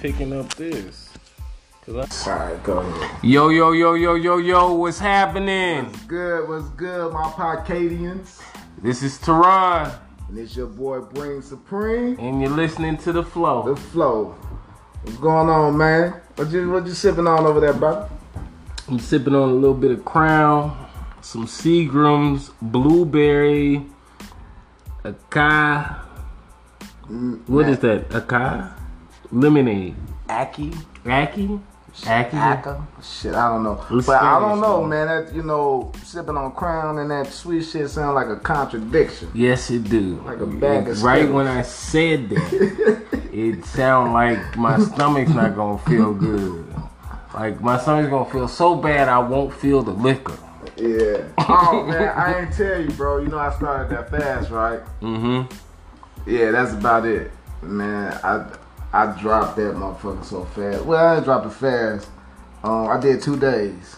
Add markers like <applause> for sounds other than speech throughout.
picking up this. 'Cause I- Alright, go ahead. Yo, yo, yo, yo, yo, yo, what's happening? What's good? What's good, my Podcadians? This is Teron, And it's your boy Brain Supreme. and you're listening to The Flow. The Flow. flow. What's going on, man? What you what you sipping on over there, brother? I'm sipping on a little bit of Crown, some Seagrams, blueberry, a Akai. Mm, what is that? A Akai? Lemonade. Aki. Aki? Aki? Aka. Shit, I don't know. It's but I don't know, man. That you know, sipping on Crown and that sweet shit sound like a contradiction. Yes, it do. Like a bag of right Skittles. when I said that, <laughs> it sound like my stomach's not gonna feel good. Like my stomach's gonna feel so bad I won't feel the liquor. Yeah. <laughs> Oh man, I ain't tell you, bro. You know I started that fast, right? Mm-hmm. Yeah, that's about it, man. I I dropped that motherfucker so fast. Well, I didn't drop it fast. Um, I did two days.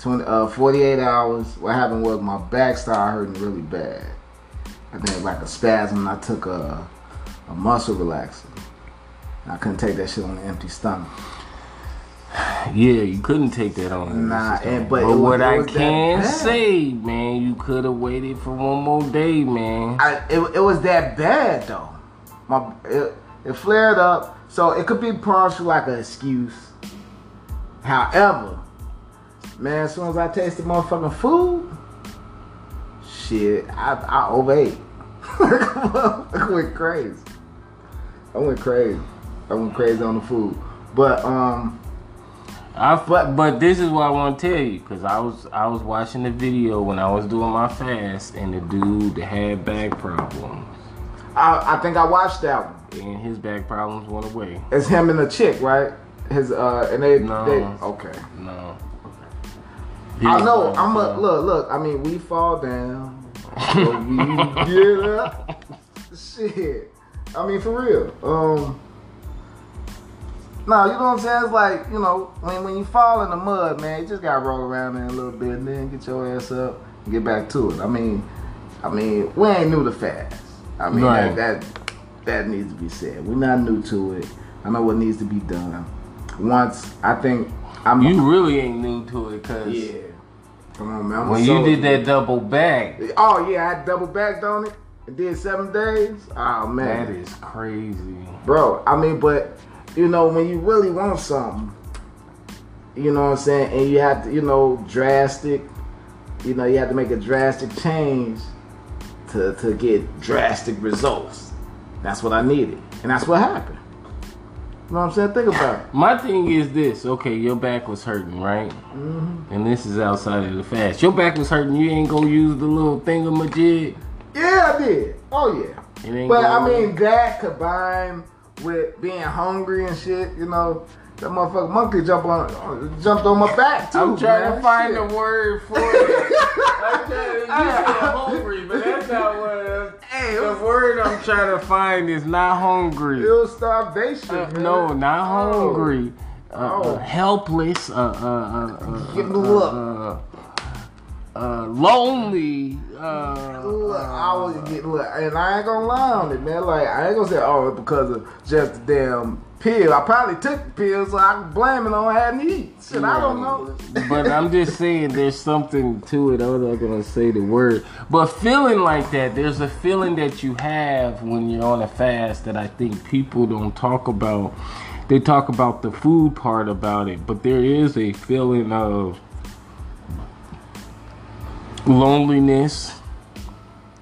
20, uh, 48 hours. What happened was my back started hurting really bad. I think like a spasm. And I took a a muscle relaxer. I couldn't take that shit on an empty stomach. <sighs> Yeah, you couldn't take that on. Nah, and- but was- what I can say, man, you could have waited for one more day, man. I, it, it was that bad though. My it, it flared up, so it could be partial like an excuse. However, man, as soon as I tasted motherfucking food, shit, I I overate. <laughs> I went crazy. I went crazy. I went crazy on the food, but um, I but but this is what I want to tell you because I was I was watching the video when I was doing my fast and the dude had back problems I I think I watched that one. And his back problems went away. It's him and the chick, right? His uh, and they No. they okay. No. I know. I'm a look. Look. I mean, we fall down, so we get up. Shit. I mean, for real. Um. No, you know what I'm saying? It's like you know when when you fall in the mud, man, you just gotta roll around there a little bit and then get your ass up and get back to it. I mean, I mean, we ain't new to fast. I mean, that, that that needs to be said. We're not new to it. I know what needs to be done. Once I think I'm You really ain't new to it because yeah. Come on, man. I'm when you did that double back, Oh yeah, I double backed on it. and did seven days. Oh man, that is crazy. bro. I mean, but you know, when you really want something, you know what I'm saying, and you have to, you know, drastic, you know, you have to make a drastic change to to get drastic results. That's what I needed, and that's what happened. You know what I'm saying? Think about it. My thing is this. Okay, your back was hurting, right? Mm-hmm. And this is outside of the fast. Your back was hurting. You ain't gonna use the little thingamajig. Yeah, I did. Oh yeah. But I mean, that combined with being hungry and shit, you know, that motherfucker monkey jump on, jumped on my back too. I'm trying man. to find Shit. the word for it. I'm trying to, you said hungry, but that's not what. The word I'm trying to find is not hungry. was starvation. Uh, no, not Oh. hungry. Uh, Oh. uh, helpless. Uh, uh, uh, uh, Give uh, me a look. Uh, uh, lonely. Uh, Look, I was get look, and I ain't gonna lie on it, man. Like I ain't gonna say, oh, because of just the damn pill. I probably took the pill, so I can blame it on having to eat. Shit, I don't know. but I'm <laughs> just saying there's something to it. I'm not gonna say the word, but feeling like that, there's a feeling that you have when you're on a fast that I think people don't talk about. They talk about the food part about it, but there is a feeling of loneliness.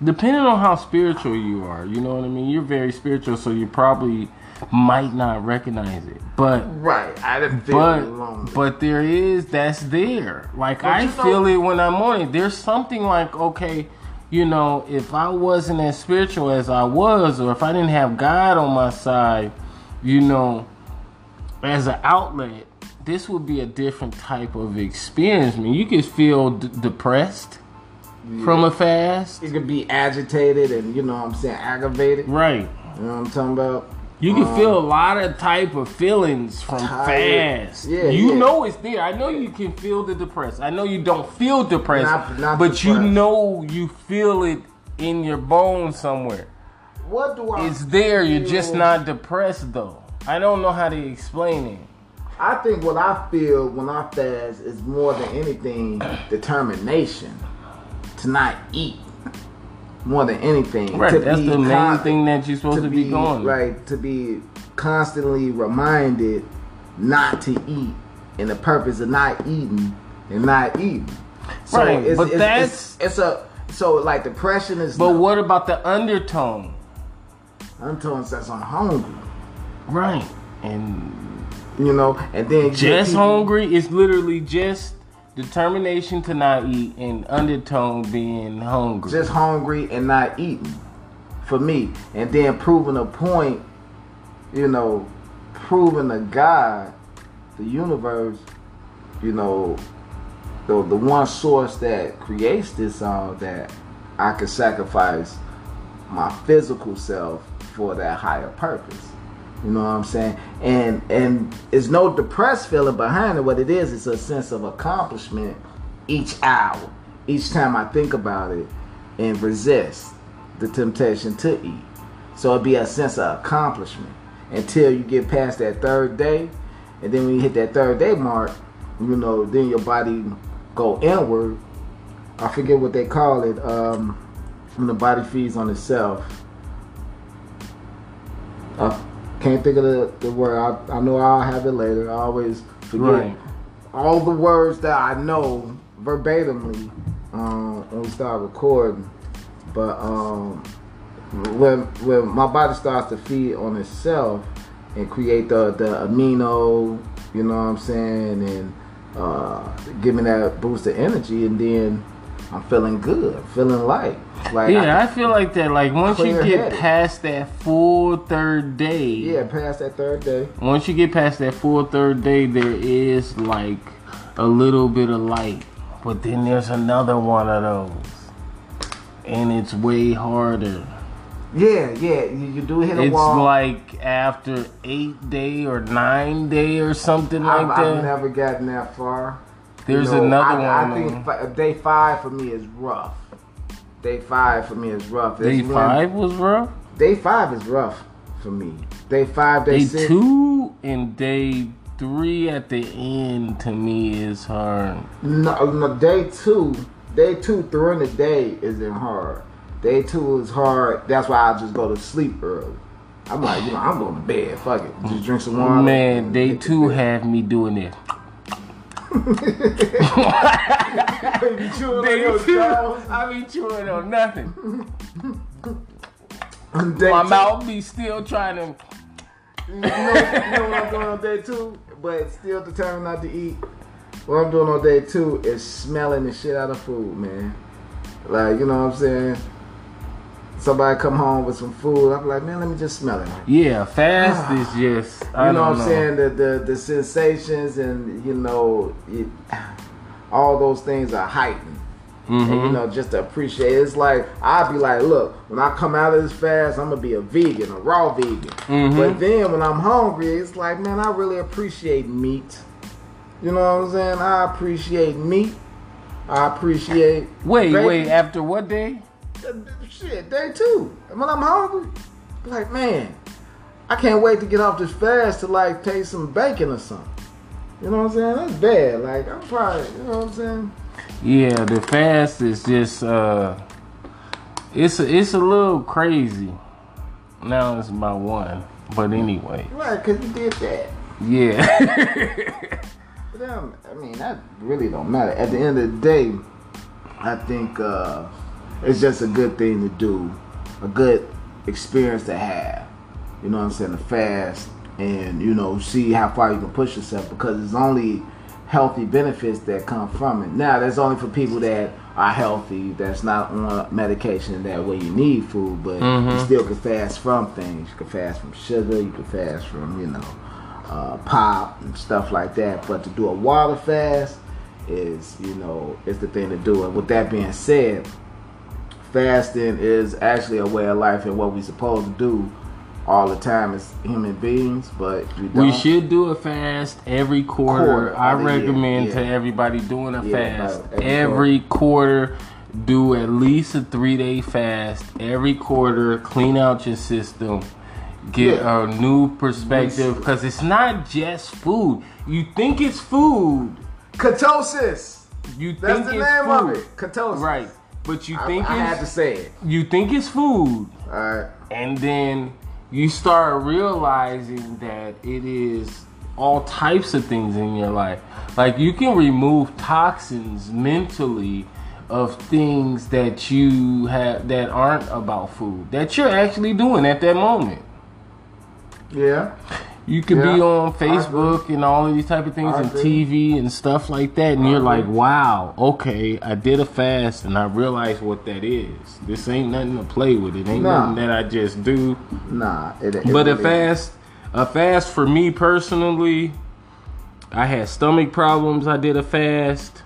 Depending on how spiritual you are, you know what I mean. You're very spiritual, so you probably might not recognize it, but Right, I didn't feel but alone. but there is that's there. Like I you know- feel it when I'm on it. There's something like okay, you know, if I wasn't as spiritual as I was, or if I didn't have God on my side, you know, as an outlet, this would be a different type of experience. I mean, you could feel d- depressed from a fast, you could be agitated and you know what I'm saying aggravated. right? You know what I'm talking about? You can Um, feel a lot of type of feelings from Tired. fast. Yeah, you yeah. know it's there. I know you can feel the depressed. I know you don't feel depressed, Not- not but you know you feel it in your bones somewhere. What do I? It's there. You're just not depressed though. I don't know how to explain it. I think what I feel when I fast is more than anything <clears throat> determination to not eat. More than anything, Right, To that's be the main con- thing that you're supposed to, be, going. Right, to be constantly reminded not to eat, and the purpose of not eating and not eating. So Right, it's, but it's, that's- it's, it's a so like depression is. But not- what about the undertone? I'm telling says I'm hungry, Right. And you know, and then just people- hungry is literally just determination to not eat and undertone being hungry. just hungry and not eating for me and then proving a point you know proving to god the universe you know the, the one source that creates this all that i could sacrifice my physical self for that higher purpose you know what i'm saying? And and it's no depressed feeling behind it. What it is it's a sense of accomplishment each hour. Each time i think about it and resist the temptation to eat. So it'd be a sense of accomplishment until you get past that third day. And then when you hit that third day mark you know then your body go inward. I forget what they call it um when the body feeds on itself. I can't think of the, the word. I, I know I'll have it later. I always forget Right. all the words that I know verbatimly um, when we start recording. But um, when when my body starts to feed on itself and create the the amino, you know what I'm saying, and uh, give me that boost of energy, and then I'm feeling good, feeling light. Like yeah, I I feel like that. Like once you get past that full third day, Yeah, past that third day. once you get past that full third day, there is like a little bit of light, but then there's another one of those, and it's way harder. Yeah, yeah, you, you do hit a It's wall. It's like after eight day or nine day or something like I've, I've that. never gotten that far. There's another I, one. I think fi- day five for me is rough. Day five for me is rough. day when- five was rough. Day five is rough for me. Day five, day, Day six. two and day three at the end to me is hard. No, no, day two. Day two during the day isn't hard. Day two is hard. That's why I just go to sleep early. I'm like, you know, I'm going to bed. Fuck it. Just drink some water. Man, day two <laughs> had me doing this. You chewing on Day your two, jaws? I be chewing on nothing. My two- mouth be still trying to. You know, you know what I'm doing on day two, but still determined not to eat. What I'm doing on day two is smelling the shit out of food, man. Like, you know what I'm saying? Somebody come home with some food, I'm like, man, let me just smell it. Yeah, fast is just. You know what I'm saying? The, the the sensations and you know, it, all those things are heightened. And you Mhm. know, just to appreciate it. It's like I'd be like, look, when I come out of this fast, I'm gonna be a vegan, a raw vegan. Mhm. But then when I'm hungry, it's like, man, I really appreciate meat. You know what I'm saying? I appreciate meat. I appreciate Wait, bacon. wait. After what day? Shit, day two. And when I'm hungry, like, man, I can't wait to get off this fast to like taste some bacon or something. You know what I'm saying? That's bad. Like I'm probably, you know what I'm saying? Yeah, the fast is just. uh It's a, it's a little crazy. Now it's about one, but anyway, Right, cause you did that. yeah. <laughs> But um, I mean, that really don't matter. At the end of the day, I think uh, it's just a good thing to do, a good experience to have. You know what I'm saying? To fast and you know see how far you can push yourself because it's only healthy benefits that come from it. Now, that's only for people that are healthy, that's not on medication that way you need food, but you Mhm. still can fast from things. You can fast from sugar, you can fast from, you know, uh, pop and stuff like that. But to do a water fast is, you know, is the thing to do. And with that being said, fasting is actually a way of life and what we're supposed to do all the time as human beings, but we don't. We should do a fast every quarter. Quarter I of the year, recommend to yeah. everybody doing a Yeah, fast every every quarter. Do at least a three day fast every quarter. Clean out your system. get Yeah. a new perspective because it's not just food. You think it's food. Ketosis. You That's the it's name food. of it. Ketosis. Right. But you I, think I had to say it. you think it's food. All right. and then you start realizing that it is all types of things in your life. Like you can remove toxins mentally of things that you have that aren't about food that you're actually doing at that moment. Yeah. You could be on Facebook and all of these type of things I and agree. TV and stuff like that, and I you're like, "Wow, okay, I did a fast and I realized what that is. This ain't nothing to play with. It ain't Nah. nothing that I just do." Nah. It, it But a really- fast, a fast for me personally, I had stomach problems. I did a fast.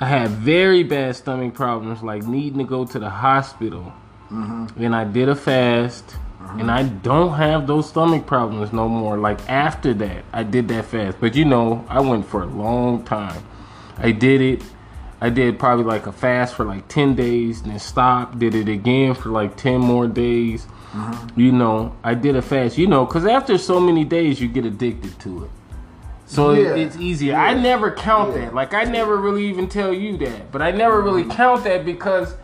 I had very bad stomach problems, like needing to go to the hospital. Mm-hmm. And I did a fast, and I don't have those stomach problems no more. Like after that, I did that fast. But you know, I went for a long time. I did it. I did probably like a fast for like 10 days, then stopped. Did it again for like 10 more days. Mm-hmm. You know, I did a fast, you know, because after so many days, you get addicted to it. So Yeah. it's easier. I never count Yeah. that. Like, I never really even tell you that. But I never really mm-hmm. count that because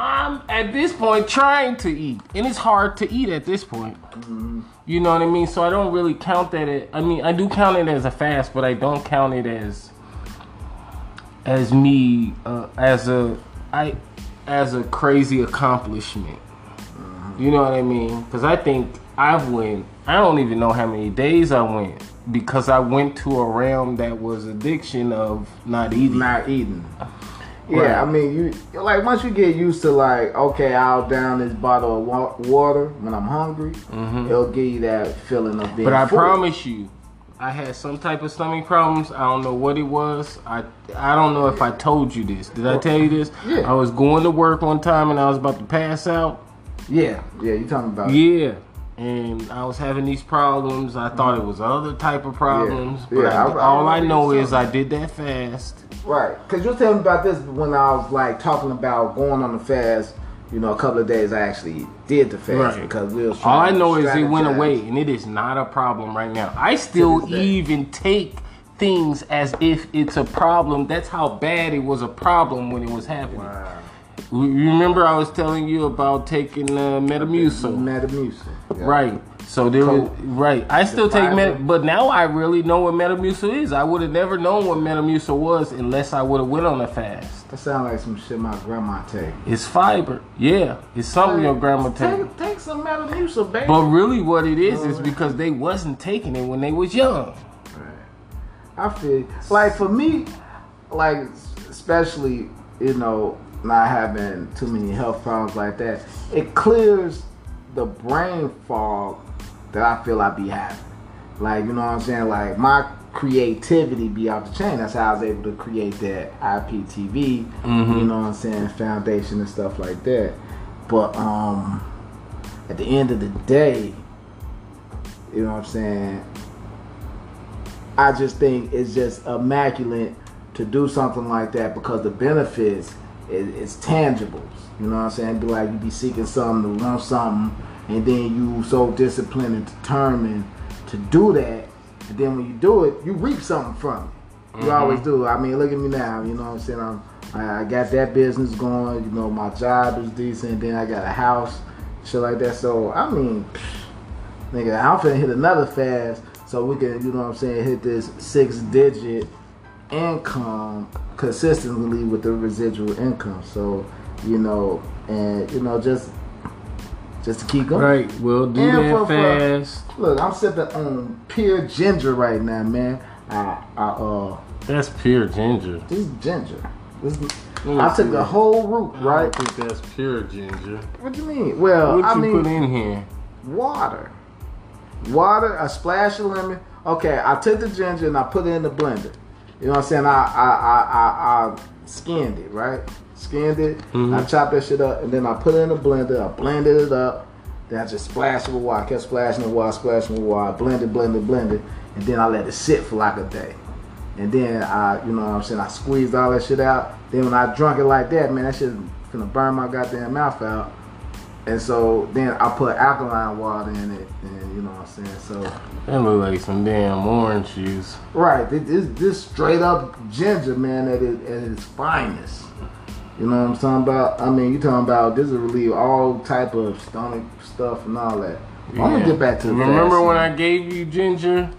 I'm at this point trying to eat. And it's hard to eat at this point. You know what I mean? So I don't really count that. It, I mean, I do count it as a fast, but I don't count it as as me uh, as a I as a crazy accomplishment. You know what I mean? Because I think I've went. I don't even know how many days I went because I went to a realm that was addiction of not eating. not eating. Yeah, Right. I mean, you like once you get used to like, okay, I'll down this bottle of wa- water when I'm hungry. Mm-hmm. It'll give you that feeling of being. But I full. promise you, I had some type of stomach problems. I don't know what it was. I I don't know if I told you this. Did I tell you this? Yeah. I was going to work one time and I was about to pass out. Yeah, yeah, you talking about? Yeah. And I was having these problems. I thought it was other type of problems. But Yeah, I- I- I all I remember know is I did that fast. Right, because you were telling me about this when I was like talking about going on the fast. You know, a couple of days I actually did the fast Right. because we was. All I know is it went away, and it is not a problem right now. I still even take things as if it's a problem. That's how bad it was a problem when it was happening. Wow. You remember I was telling you about taking uh, Metamucil, Metamucil. Yeah. right? So there was right. I still The take. Met, but now I really know what Metamucil is. I would have never known what Metamucil was unless I would have went on a fast. That sounds like some shit my grandma take. It's fiber, yeah. It's something your grandma take. Take, take some Metamucil, baby. But really, what it is is because they wasn't taking it when they was young. I feel like for me, like especially you know not having too many health problems like that, it clears the brain fog that I feel I be having. Like you know what I'm saying? Like my creativity be off the chain. That's how I was able to create that IPTV. You know what I'm saying? Foundation and stuff like that. But um, at the end of the day, you know what I'm saying? I just think it's just immaculate to do something like that because the benefits is, is tangible. You know what I'm saying? Be like you be seeking something to want something, and then you so disciplined and determined to do that, and then when you do it, you reap something from it. You mm-hmm. always do. I mean, look at me now. You know what I'm saying? I'm, I, I got that business going. You know, my job is decent. Then I got a house, shit like that. So I mean, nigga, I'm finna hit another fast so we can, you know what I'm saying, hit this six digit income consistently with the residual income. So, you know, and you know, just just to keep going. Right. We'll do And that for- for- fast. Look, I'm sipping on pure ginger right now, man. I, I uh, That's pure ginger. this is ginger. This, me I took the whole root, I right? don't think that's pure ginger. What do you mean? Well, What I you mean, put in here? water. Water, a splash of lemon. Okay, I took the ginger and I put it in the blender. You know what I'm saying? I I I I, I skinned it, right? Skinned it. Mhm. I chopped that shit up and then I put it in a blender. I blended it up. Then I just splashed it with water. Kept splashing the water, splashing the water. Blended, blended, blended. And then I let it sit for like a day. And then I, you know what I'm saying? I squeezed all that shit out. Then when I drunk it like that, man, that shit gonna burn my goddamn mouth out. And so then I put alkaline water in it, and you know what I'm saying. So That look like some damn orange juice. right, this this, straight up ginger man at its, at its finest. You know what I'm talking about? I mean, you talking about this will relieve all type of stomach stuff and all that. I'm gonna get back to the Remember when I gave you ginger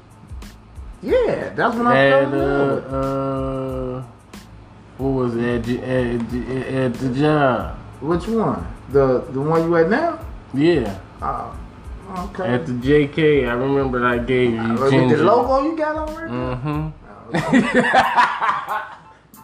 Yeah, that's when I at fell in love. uh, uh what was it at, at, at the job? Which one? The the one you at now? Yeah, Oh, okay. at the JK. I remember I gave you ginger. the logo you got on right? Mm-hmm. <laughs>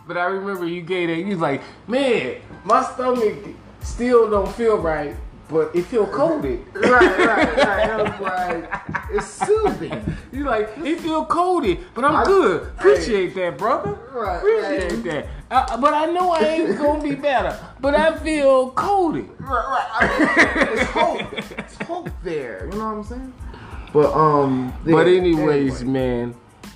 But I remember you gave that. You was like, man, my stomach still don't feel right, but it feel coated. <laughs> right, right, right. It was <laughs> like it's soothing. You like it feel coated, but I'm I- good. hey. Appreciate that, brother. Right, Appreciate right. that. Uh, but I know I ain't gonna be better. But I feel coated. Right, right. I mean, it's hope. It's hope there. You know what I'm saying? But um. But anyways, anyway. man,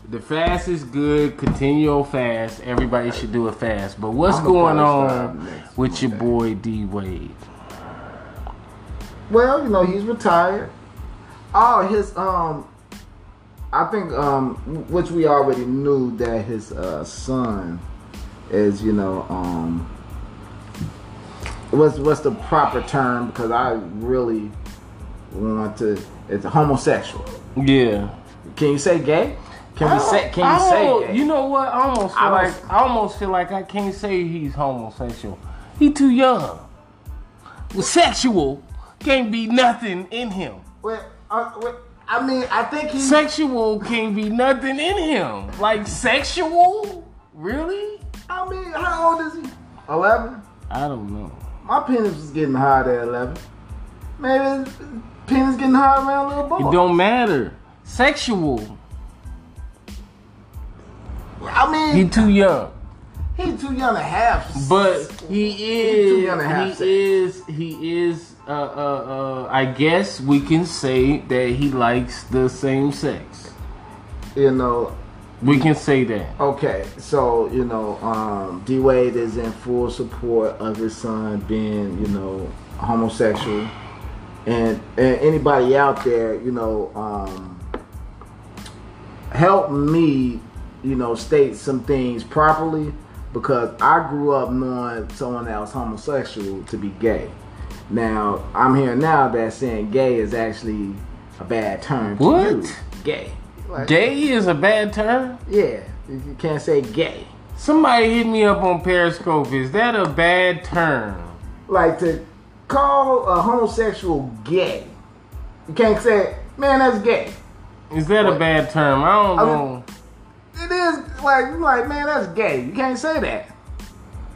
the fast is good. Continue your fast. Everybody should do a fast. But what's I'ma going on with your boy D Wade? Well, you know he's retired. Oh, his um. I think um, which we already knew that his uh, son is, you know, um, what's what's the proper term? Because I really want to. It's homosexual. Yeah. Can you say gay? Can we say? Can you say gay? You know what? I almost feel I like I almost feel like I can't say he's homosexual. He too young. Well, sexual can't be nothing in him. Well, uh, well, I mean, I think he. Sexual can't be nothing in him. Like sexual? Really? I mean, how old is he? Eleven. I don't know. My penis was getting hard at eleven. Maybe his penis getting hard around little boy. It don't matter. Sexual. I mean, He too young. he too young to have. But he too is. young to have He sex. is. He is. Uh, uh, uh, I guess we can say that he likes the same sex. you know, We can say that. okay. So you know, um, D Wade is in full support of his son being, you know, homosexual, and and anybody out there, you know, um, help me, you know, state some things properly because I grew up knowing someone that was homosexual to be gay. Now I'm hearing now that saying gay is actually a bad term What? use. Gay. Like, Gay is a bad term. Yeah, you can't say gay. Somebody hit me up on Periscope. Is that a bad term? Like to call a homosexual gay. You can't say, man, that's gay. Is that a bad term? I don't I know. It is like you like, man, that's gay. You can't say that.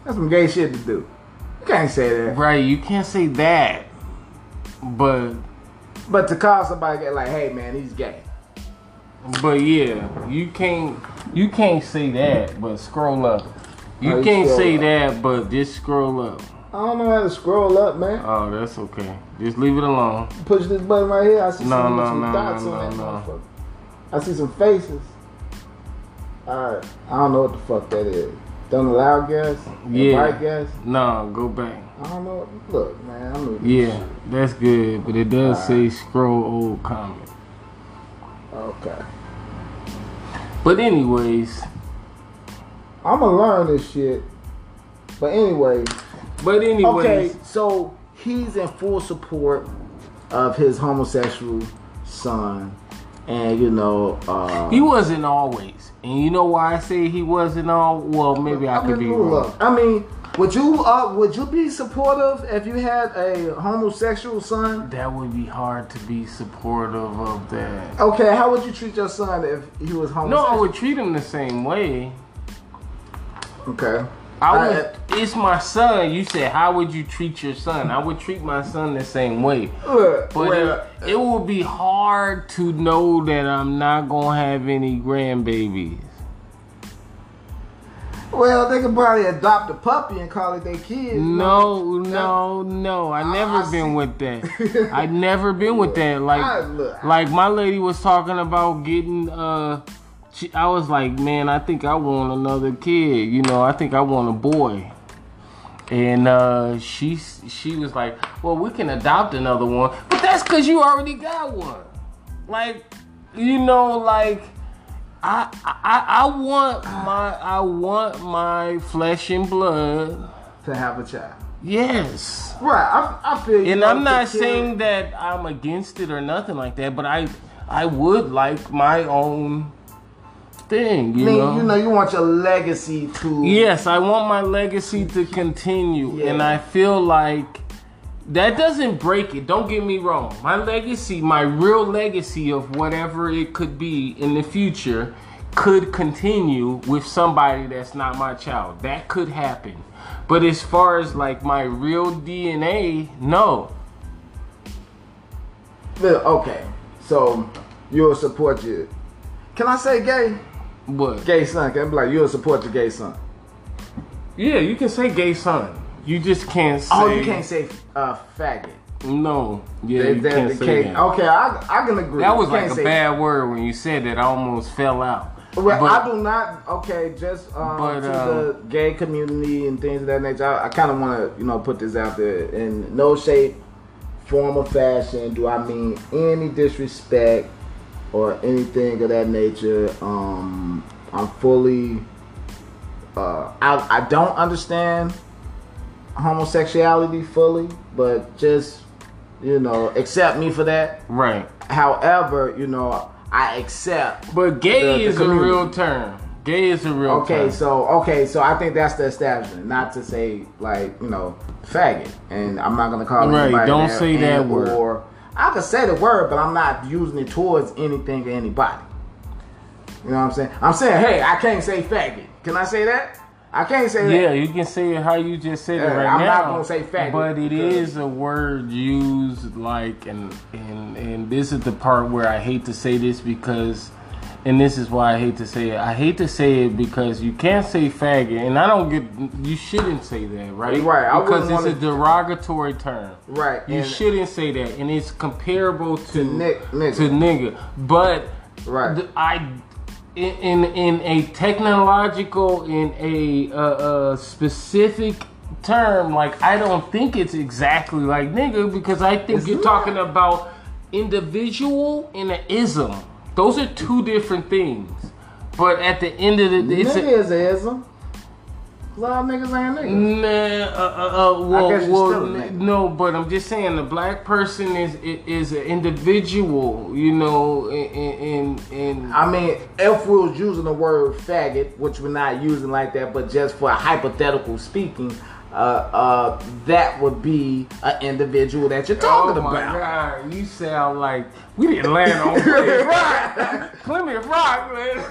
That's some gay shit to do. You can't say that. Right, you can't say that. But But to call somebody gay, like, hey, man, he's gay. But yeah, you can't you can't say that. But scroll up. You can't say up. that. But just scroll up. I don't know how to scroll up, man. Oh, that's okay. Just leave it alone. Push this button right here. I see No, some, no, some no, dots no, on that no, no. motherfucker. I see some faces. Alright. I don't know what the fuck that is. Don't allow guess? Yeah. Invite guess? No, go back. I don't know. Look, man, I'm. Yeah, that's good. But it does Alright. say scroll old comment. Okay. But anyways, I'm gonna learn this shit. But anyway, but anyways, okay, so he's in full support of his homosexual son. And you know, uh he wasn't always. And you know why I say he wasn't all? Well, maybe I, could mean, be look, wrong. I mean, would you uh would you be supportive if you had a homosexual son? That would be hard to be supportive of that. Okay, how would you treat your son if he was homosexual? No. I would treat him the same way. Okay. I would. Uh, it's my son. You said, how would you treat your son? I would treat my son the same way. But well, it, it would be hard to know that I'm not gonna have any grandbabies. Well, they could probably adopt a puppy and call it their kid. No, no, no. I I- never I been see. with that. <laughs> I never been with that. Like, I- look, like my lady was talking about getting. Uh, she, I was like, man, I think I want another kid. You know, I think I want a boy. and uh, she she was like, "Well, we can adopt another one, but that's because you already got one." Like, you know, like I I I want my I want my flesh and blood. To have a child. Yes. Right, I, I feel you. And I'm not saying that I'm against it or nothing like that, but I I would like my own thing, I you mean, know. you know, you want your legacy to. Yes, I want my legacy to continue, Yeah. and I feel like that doesn't break it. Don't get me wrong. My legacy, my real legacy of whatever it could be in the future, could continue with somebody that's not my child. That could happen. But as far as like my real DNA, no. Okay, so you'll support you. Can I say gay? But Gay son. Can I be like you'll support your gay son? yeah, you can say gay son. You just can't say. Oh, you can't say uh, faggot. No. Yeah, That- you that- can't say that. Okay, I, I can agree. That was like a bad word when you said that. I almost fell out. Well, But- I do not. Okay, just um, But, to uh, the gay community and things of that nature. I, I kind of want to, you know, put this out there in no shape, form, or fashion. Do I mean any disrespect or anything of that nature? Um, I'm fully. Uh, I I don't understand homosexuality fully, but just you know, accept me for that. Right. However, you know, I accept But gay The- the is a real term. Gay is a real Okay, term. so okay, so I think that's the establishment, not to say like you know faggot, and I'm not gonna call Right, anybody don't that, say that word. Or I could say the word, but I'm not using it towards anything or anybody. You know what I'm saying? I'm saying, hey, I can't say faggot. Can I say that? I can't say that. Yeah, you can say it how you just said it Yeah, right I'm now. not gonna say faggot but it is a word used like, and and and this is the part where I hate to say this because, and this is why I hate to say it. I hate to say it because you can't say faggot, and I don't get. You shouldn't say that, right? Right, I Because it's a derogatory term. Right, You shouldn't say that, and it's comparable to ni- nigga. to nigga. But Right. I in in, in a technological in a uh, uh, specific term like I don't think it's exactly like nigga because I think It's you're not. talking about individual and an ism. Those are two different things. But at the end of the it's nigga a, is a ism. 'Cause all niggas ain't niggas. Nah, uh, uh, uh, well, guess well, still a n- nigga. no, but I'm just saying the black person is is an individual, you know, and and I mean, if we was using the word faggot, which we're not using like that, but just for hypothetical speaking, uh, uh, that would be an individual that you're talking oh my about. god, you sound like we didn't land on <laughs> Plymouth Rock, Plymouth Rock, man.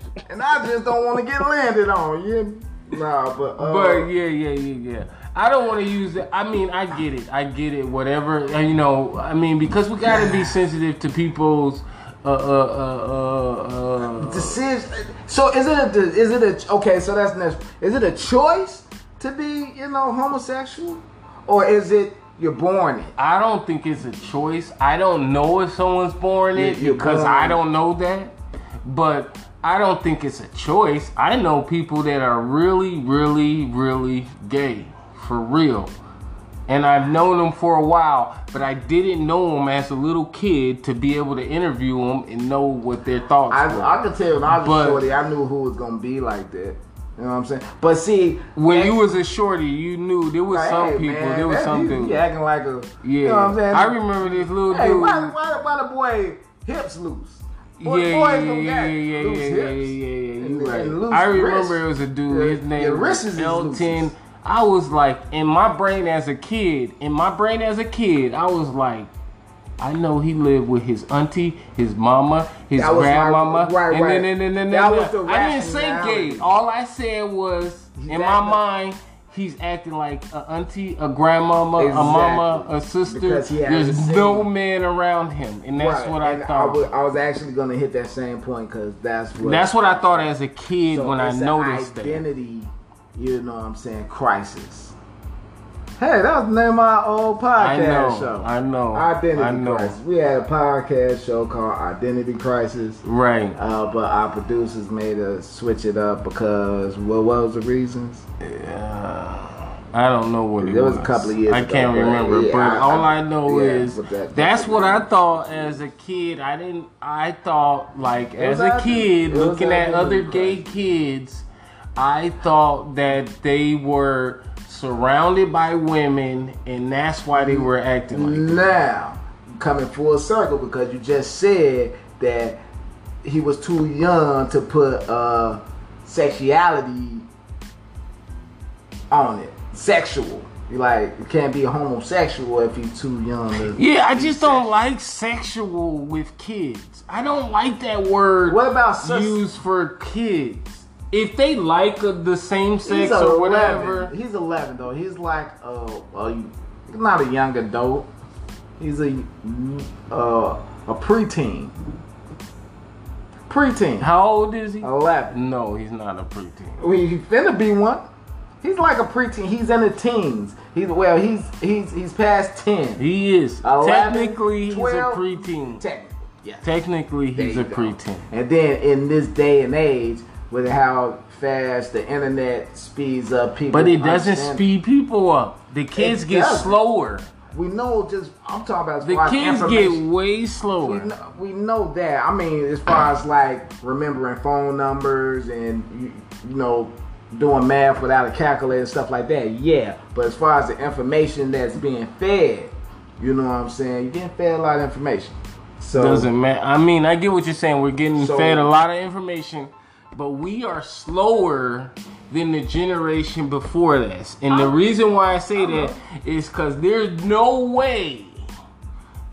<laughs> And I just don't want to get landed on. You, nah, but uh, But yeah, yeah, yeah, yeah. I don't want to use it. I mean, I get it. I get it. Whatever. And, you know, I mean, because we got to be sensitive to people's. Uh, uh, uh, uh, uh, decision. So is it a is it a okay? So that's next. Is it a choice to be you know homosexual, or is it you're born it? I don't think it's a choice. I don't know if someone's born it You- you're because born I don't know that. But I don't think it's a choice. I know people that are really, really, really gay. For real. And I've known them for a while, but I didn't know them as a little kid to be able to interview them and know what their thoughts were. I, I could tell when I was But- shorty, I knew who was gonna be like that. You know what I'm saying? But see, when you was a shorty, you knew there was like, some hey, people, man, there was something. some dude, dudes. he acting like a Yeah, You know what I'm saying? I remember this little Hey, dude. why, why, why the boy hips loose? Boy, yeah, boys yeah, don't yeah, yeah, yeah, yeah, yeah, yeah, yeah, You right. I remember wrists. it was a dude. Your- his name was Elton. I was like, in my brain as a kid, in my brain as a kid, I was like, I know he lived with his auntie, his mama, his That grandmama, right, and right. then, and then, and then, That was the. I didn't say gay. All I said was, in my mind, he's acting like a auntie, a grandmama, a mama, a sister. Because he hasn't There's no man around him, and that's Right, what I and thought. I was actually gonna hit that same point because that's what That's what I thought as a kid So when I an noticed that. identity. You know what I'm saying? Crisis. Hey, that was the name of our old I podcast know. show. I know. Identity I know. Crisis. We had a podcast show called Identity Crisis. Right. Uh, but our producers made us switch it up because what, what was the reasons? Yeah. I don't know what it was. It was. was a couple of years I ago, can't remember. yeah, but I- all I- I know yeah, is that- that's what I thought as a kid. I didn't. I thought like as a kid, looking at other gay kids, I thought that they were surrounded by women, and that's why they were acting like. that. Now, coming full circle because you just said that he was too young to put uh, sexuality on it. Sexual. You like you can't be homosexual if he's too young. To, Yeah, I just don't like sexual with kids. I don't like that word. What about sus- used for kids? If they like the same He's sex or 11. whatever, He's 11 though. He's like uh, well, not a young adult. He's a uh, a preteen. Preteen. how old is he? 11. No, he's not a preteen. Well, he finna be one. He's like a preteen. He's in the teens. He's well. He's he's he's past ten. He is 11, technically 12, he's a preteen. Technically, yeah. Technically, he's a go. preteen. And then in this day and age, with how fast the internet speeds up people, But it doesn't speed people up. The kids It get doesn't. slower. We know just I'm talking about The kids get way We slower. know, we know that. I mean, as far as like remembering phone numbers and you, you know doing math without a calculator and stuff like that, yeah. But as far as the information that's being fed, you know what I'm saying? You're getting fed a lot of information. So Doesn't matter. I mean, I get what you're saying. We're getting So- fed a lot of information, but we are slower than the generation before this. And the reason why I say that is because there's no way.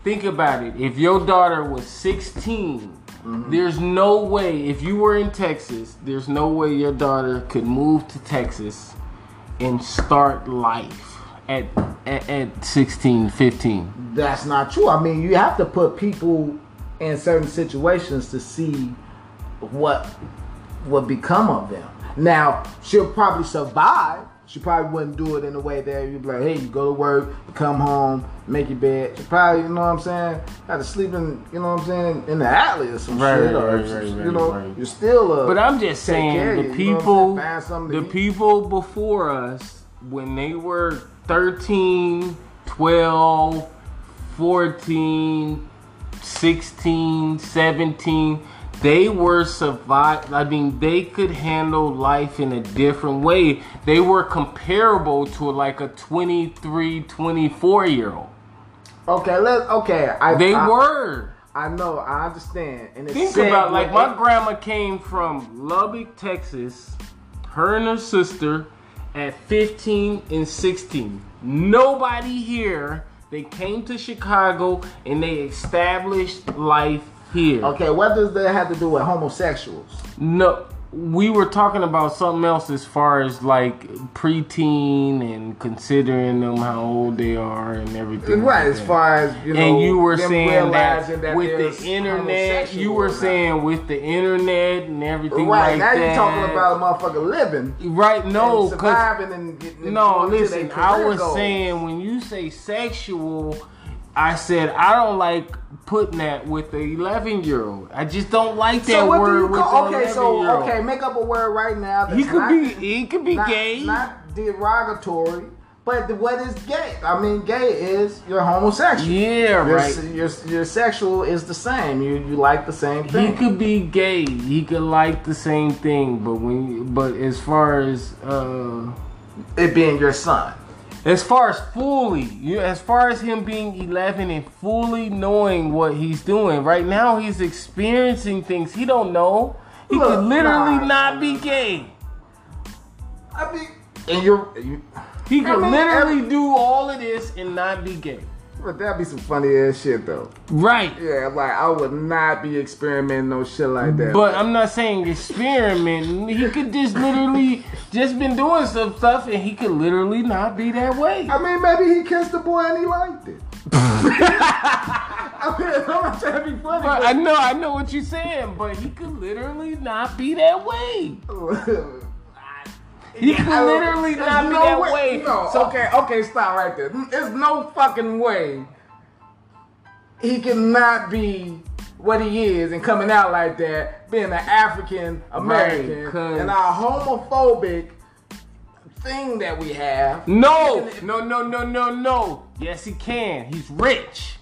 Think about it. If your daughter was 16, mm-hmm. there's no way. If you were in Texas, there's no way your daughter could move to Texas and start life at at, at 16, 15. that's not true. I mean, you have to put people in certain situations to see what would become of them. Now, she'll probably survive. She probably wouldn't do it in a way that you'd be like, hey, you go to work, come home, make your bed. She probably, you know what I'm saying, had to sleep in, you know what I'm saying, in the alley or some Right, shit. or right, some- right, you right, know, right. you're still a. But I'm just saying the you, you know people, saying? Find something to the eat. people before us, when they were 13, 12, 14, 16, 17, they were survive. I mean, they could handle life in a different way. They were comparable to like a 23, 24 year old. Okay, let okay. I, They I, were. I know, I understand. And it's Think sad about like my grandma came from Lubbock, Texas. Her and her sister at 15 and 16. Nobody here. They came to Chicago and they established life here. Okay, what does that have to do with homosexuals? No, we were talking about something else as far as like preteen and considering them how old they are and everything. Right, like as that. far as you know, and you were saying realizing that, with the internet, you were saying with the internet and everything right like now that. you're talking about a motherfucker living, right? No, and because surviving and getting no, listen. I was goals. saying when you say sexual, I said I don't like putting that with the 11 year old. I just don't like that So what do word you with call? Okay, 11 so okay, make up a word right now. That's he could not, be he could be not, gay. not derogatory. But what is gay? I mean, gay is you're homosexual. yeah, Your, right. your, your sexual is the same. You you like the same thing. He could be gay. He could like the same thing, but when but as far as uh it being your son. As far as fully, you as far as him being 11 and fully knowing what he's doing right now, he's experiencing things he don't know. He Look, could literally nah. not be gay. I mean, and you're, you, He could I mean, literally do all of this and not be gay. But that'd be some funny ass shit though. Right. Yeah, like I would not be experimenting no shit like that. But I'm not saying experiment. He could just literally just been doing some stuff and he could literally not be that way. I mean, maybe he kissed the boy and he liked it. <laughs> I mean, <laughs> I'm not trying to be funny. But I know, I know what you're saying, but he could literally not be that way. <laughs> He can literally not be no that way. No, So- uh, okay, okay, stop right there. There's no fucking way he cannot be what he is and coming out like that, being an African American Right, and our homophobic thing that we have. No, no, no, no, no, no. Yes, he can. He's rich.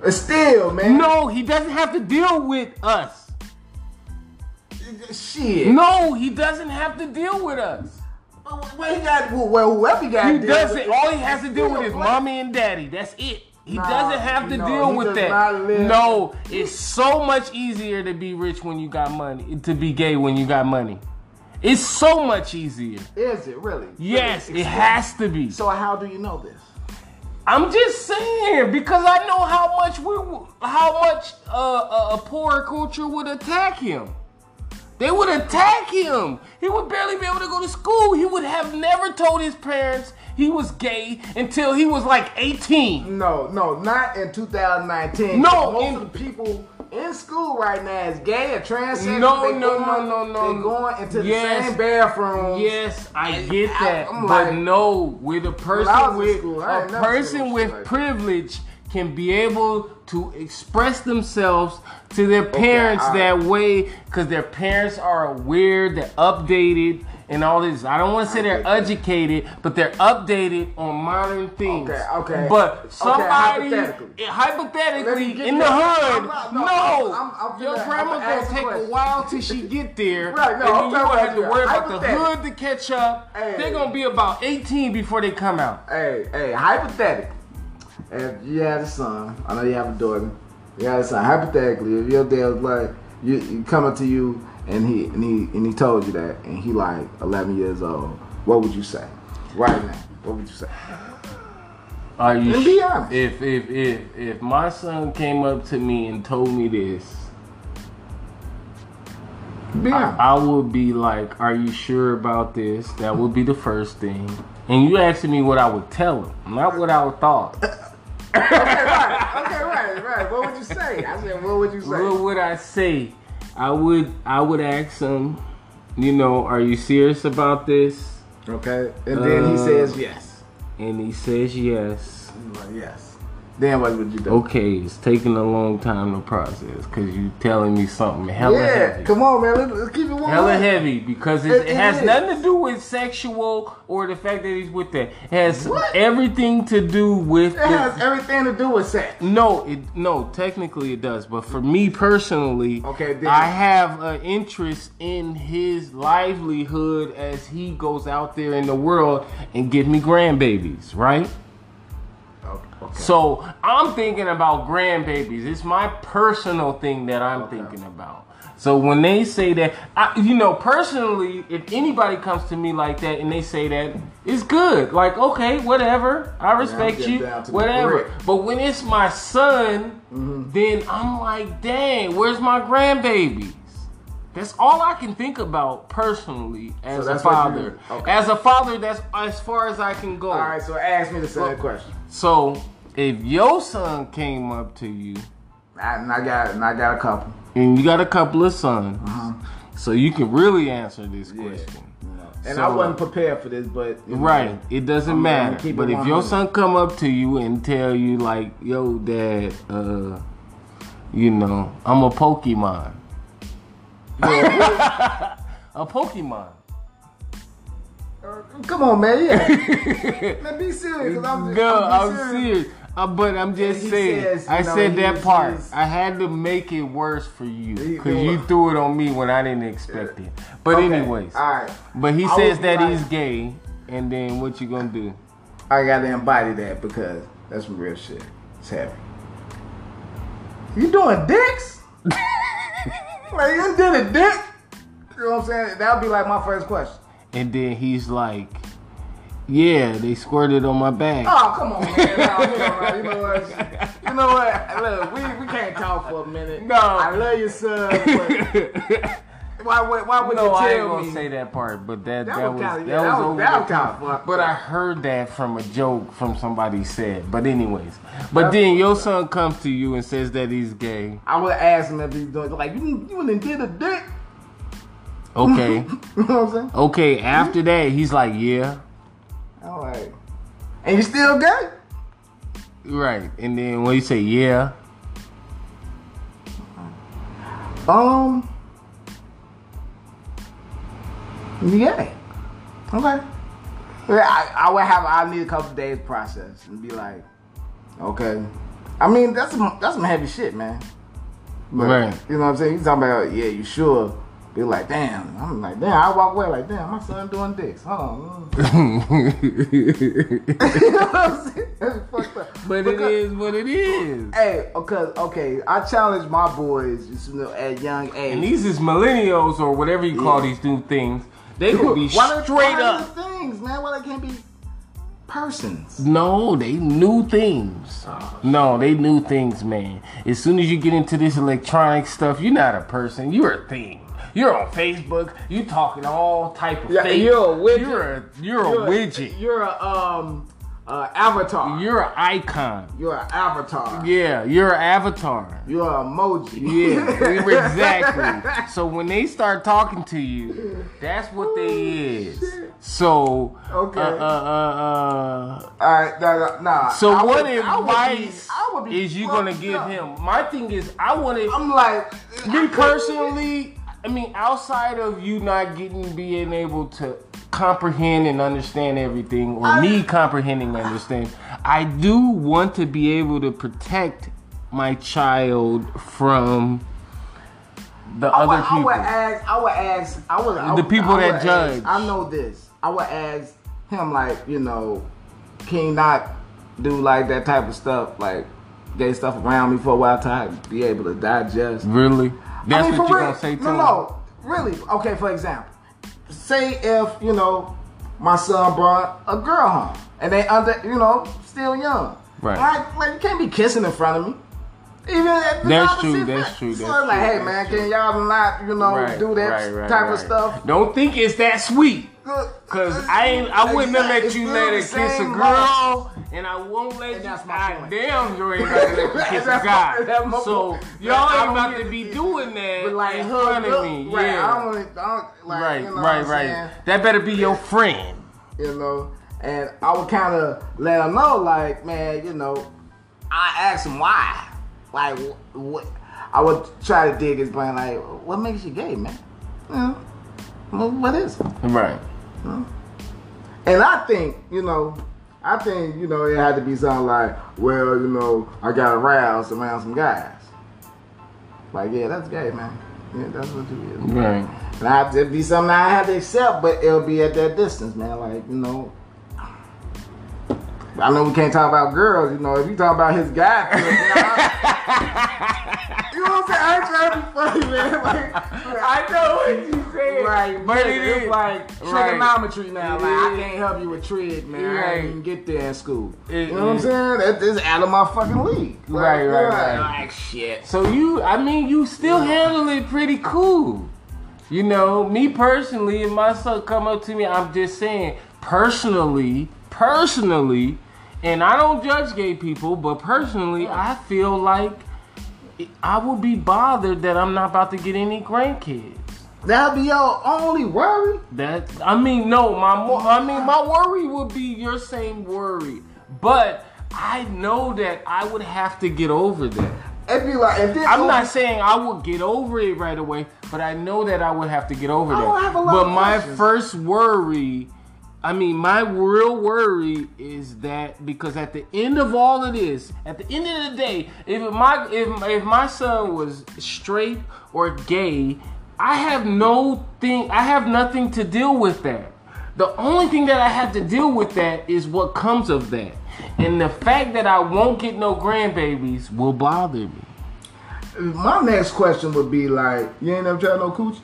But still, man. No, he doesn't have to deal with us. Shit. No, he doesn't have to deal with us. Well, he got, well, whoever he got He to deal with doesn't. All he has to deal with is mommy and daddy. That's it. He Nah, doesn't have to no, deal with that. No, it's so much easier to be rich when you got money. To be gay when you got money. It's so much easier. Is it really? Yes, Really? it has to be. So how do you know this? I'm just saying because I know how much we, how much uh, a, a poor culture would attack him. They would attack him. He would barely be able to go to school. He would have never told his parents he was gay until he was like 18. No, no, not in 2019. No, most in- of the people in school right now is gay or transsexual. No, They no, going- no, no, no. They going into Yes. the same bathroom. Yes, I get that, I'm but like- no, with a I person with school, I a ain't never seen person with like privilege can be able to express themselves to their parents right. that way because their parents are aware, they're updated, and all this. I don't want to say they're educated, but they're updated on modern things. Okay, okay. But Okay, somebody, hypothetically. eh, hypothetically, get in the hood, not- no, no, I'm- I'm- your grandma's gonna take a while till she get there, <laughs> Right, no, and I'm you gonna have to worry about the hood to catch up. Hey. They're gonna be about 18 before they come out. Hey, hey, hypothetically, if you had a son, I know you have a daughter, you had a son. Hypothetically, if your dad was like, you, you coming to you and he and he and he told you that, and he like 11 years old, what would you say? Right now, what would you say? Are you? And be honest. If if if if my son came up to me and told me this, Be honest. I would be like, "Are you sure about this?" That would be the first thing. And you asking me what I would tell him, not what I would thought. Okay, right, okay, right, right. What would you say? I said, what would you say? What would I say? I would I would ask him, you know, are you serious about this? Okay, and then he Uh, says yes. And he says yes. Like, yes. Then what would you do? Okay, it's taking a long time to process because you telling me something hella yeah, heavy. come on, man. Let's, let's keep it one. Hella heavy because it, It- it it has is. nothing to do with sexual or the fact that he's with that. It has What? everything to do with It the, has everything to do with sex. no, it no. Technically, it does, but for me personally, Okay, then- I have an interest in his livelihood as he goes out there in the world and give me grandbabies, right? Okay. So I'm thinking about grandbabies. It's my personal thing that I'm thinking about. So when they say that, I, you know, personally, if anybody comes to me like that and they say that, it's good. Like, okay, whatever. I respect you, down to the whatever. But when it's my son, Mm-hmm. then I'm like, dang, where's my grandbabies? That's all I can think about personally as a what you father. Okay. As a father, that's as far as I can go. All right, so ask me the same Well- question. So if your son came up to you and I got and I got a couple. and you got a couple of sons, so you can really answer this question. And So- I wasn't prepared for this, but you know, Right, it doesn't I'm matter. But if your son come up to you and tell you like, "Yo, dad, uh, you know, I'm a Pokemon." <laughs> a Pokemon. Uh, Come on, man. Yeah. <laughs> man, be serious. I'm, No, I'm, I'm serious. Uh, but I'm just saying. says, I know, said that part. I had to make it worse for you because you threw it on me when I didn't expect it. But Okay, anyways, all right. but he I says that like- he's gay, and then what you gonna do? I gotta embody that because that's some real shit. It's heavy. You doing dicks? <laughs> like you did a dick? You know what I'm saying? That would be like my first question. And then he's like, "Yeah, they squirted on my back." Oh, come on, man. No, you, know, what? you know what? You know what? Look, we, we can't talk for a minute. No. I love you, son. But <laughs> why, would- why would no, you I ain't gonna me? say that part, but that That that, was was kinda- that yeah, was was- that was kinda fucked But I heard that from a joke from somebody said. But anyways, but That's then your son comes to you and says that he's gay. I would ask him if he's doing like you you done did a dick. Okay. <laughs> you know what I'm saying? Okay, after that, he's like, yeah. I'm like, and you still gay? Right. And then when you say yeah, Um, yeah. Okay. Yeah, I, I would have. I need a couple days process and be like, okay. I mean, that's some that's some heavy shit, man. But, Right. You know what I'm saying? You talking about? Yeah, you sure? Be like, damn. I'm like, damn. I walk away like, damn. My son doing this. Hold on. you know what I'm mm. saying? That's fucked but it Because- is what it is. Hey, because okay, I challenge my boys you know, at young age. And these is millennials or whatever you call Yeah. these new things. They could be <laughs> Why straight up. things, man. Why they can't be persons? No, they new things. No, they new things, man. As soon as you get into this electronic stuff, you're not a person. You're a thing. You're on Facebook. You talking all type of Yeah, fake. you're a widget. You're a you're, a widget. You're a um uh, avatar. You're, an icon. You're an avatar. Yeah, you're an avatar. You're an emoji. Yeah, <laughs> exactly. So when they start talking to you, that's what they is. So, Okay. uh, uh, uh, uh, All right, nah, nah, so I what would- I would be- advice I would be is you gonna give up. him? My thing is, I want to. I'm like Me personally, I mean, outside of you not getting, being able to comprehend and understand everything, or I- me comprehending and understand, I do want to be able to protect my child from the I would, other I would people. ask. I would ask. I would. I The people I that would judge. ask- I know this. I would ask him like, you know, can you not do like that type of stuff, like gay stuff around me for a while I be able to digest. Really? That's I mean, what you're going to say to no, him? No, really. Okay, for example, say if you know my son brought a girl home and they under, you know, still young. Right. Like, like you can't be kissing in front of me. Even at the That's true, that's true, So that's like, true, hey that's man, true. can y'all not, you know, Right, do that right, type of stuff? Don't think it's that sweet. Cause uh, I ain't, I wouldn't have let you let her kiss a girl, and I won't let And you. that's my God point. damn, you ain't about to let me kiss a <laughs> guy. my- that's my So y'all ain't about to be doing that But like, in front of me. right? I Yeah, don't want to, like, right, you know right, right. That better be your friend. you know. And I would kind of let him know, like, man, you know, I asked him why, like, wh- what. I would try to dig his brain, like, what makes you gay, man? You know, well, what is it? Right. Hmm? And I think, you know, I think, you know, it had to be something like, well, you know, I got aroused around some guys. Like, yeah, that's gay, man. Yeah, that's what you is. Right. And I have to be something I have to accept, but it'll be at that distance, man. Like, you know. I know we can't talk about girls, you know. If you talk about his guy, <laughs> you know what I'm saying? I ain't trying to be funny, man. Like, <laughs> I know what you saying, Right, but it's is like Right. trigonometry now. Like I can't help you with trig, man. I Right. didn't even get there in school. It- you know what I'm saying? That is out of my fucking league. Like, Right, right, yeah, right. Like shit. So you, I mean, you still handle it pretty cool. You know, me personally, if my son come up to me, I'm just saying, personally, personally, and I don't judge gay people, but personally, I feel like I would be bothered that I'm not about to get any grandkids. That'll be your only worry. That I mean, no, my I mean, my worry would be your same worry, but I know that I would have to get over that. It'd be like if I'm not saying I would get over it right away, but I know that I would have to get over I that. don't have a lot but my first worry, I mean, my real worry is that because at the end of all of this, at the end of the day, if my if if my son was straight or gay, I have no thing. I have nothing to deal with that. The only thing that I have to deal with that is what comes of that. And the fact that I won't get no grandbabies will bother me. My next question would be like, you ain't never tried no coochie?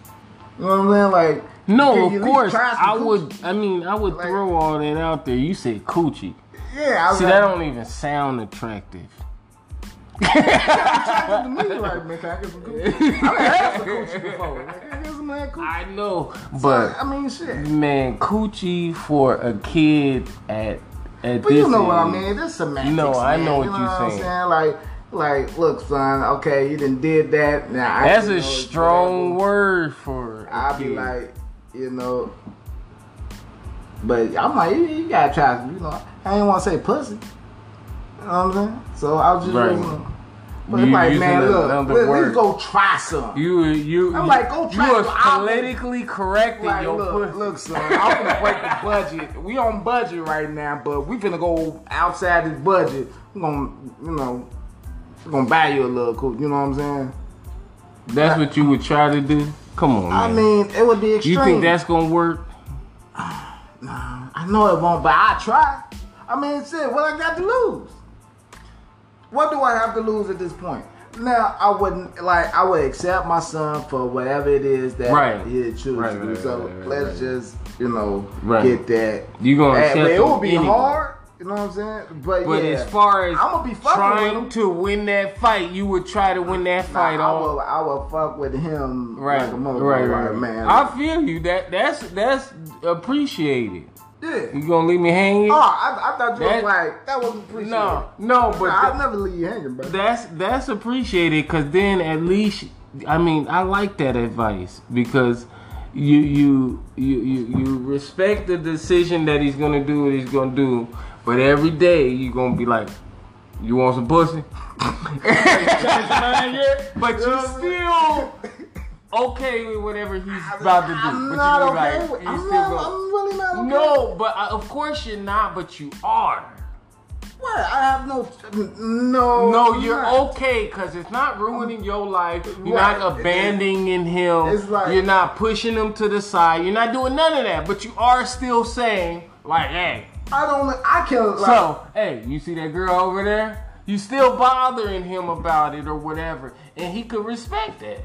You know what I'm saying? Like, No, of course. I coochie? would. I mean, I would Like- throw all that out there. You said coochie. Yeah, See, like, that don't even sound attractive. attracted to me. Like, man, I get some coochie? I've some coochie before. I get some man coochie? I know, but I mean, shit. man, coochie for a kid at at But this you know what I mean? This semantics. No, I man. know what you know you're what I'm saying. saying. Like, Like, look, son. Okay, you didn't did that. Now That's a strong word for. I'll be like, you know. But I'm like, you, you gotta try. You know, I ain't want to say pussy. You know what I'm saying? So I was just Right. using. But You like, man, look, let, let's go try some. You you I'm like, go try some you are politically correct in Like, your look, pussy. look, son, I'm gonna break the budget. We on budget right now, but we finna go outside this budget. I'm gonna, you know, I'm gonna buy you a little cool. You know what I'm saying? That's what you would try to do. Come on, I man. mean, it would be extreme. you think that's gonna work? Nah, I know it won't, but I try. I mean, shit, what I got to lose? What do I have to lose at this point? Now, I wouldn't like. I would accept my son for whatever it is that Right. he chooses Right, to do. so let's just, you know, get that. You gonna but it will be anyway. hard. You know what I'm saying? But, But yeah, as far as I'ma be fucking with trying him. to win that fight, you would try to win that Nah, fight I all will, I will fuck with him right, like a motherfucker, right, right, man. I feel you. That that's that's appreciated. yeah. You gonna leave me hanging? Oh, I, I thought you That- was like that wasn't appreciated. no, no, but Nah, I'll never leave you hanging, bro. that's that's appreciated because then at least I mean I like that advice because you you you you you respect the decision that he's gonna do what he's gonna do, but every day you're gonna be like, you want some pussy? <laughs> but you still okay with whatever he's about to do. I'm but not okay. like, with- I'm, not, I'm really not okay. no, but I, of course you're not, but you are. What? I have no. No. No, you're not. okay because it's not ruining your life. You're Right. not abandoning him. It's like- you're not pushing him to the side. You're not doing none of that. But you are still saying, like, hey. I don't. I can. Like, So, hey, you see that girl over there? You still bothering him about it or whatever, and he could respect that.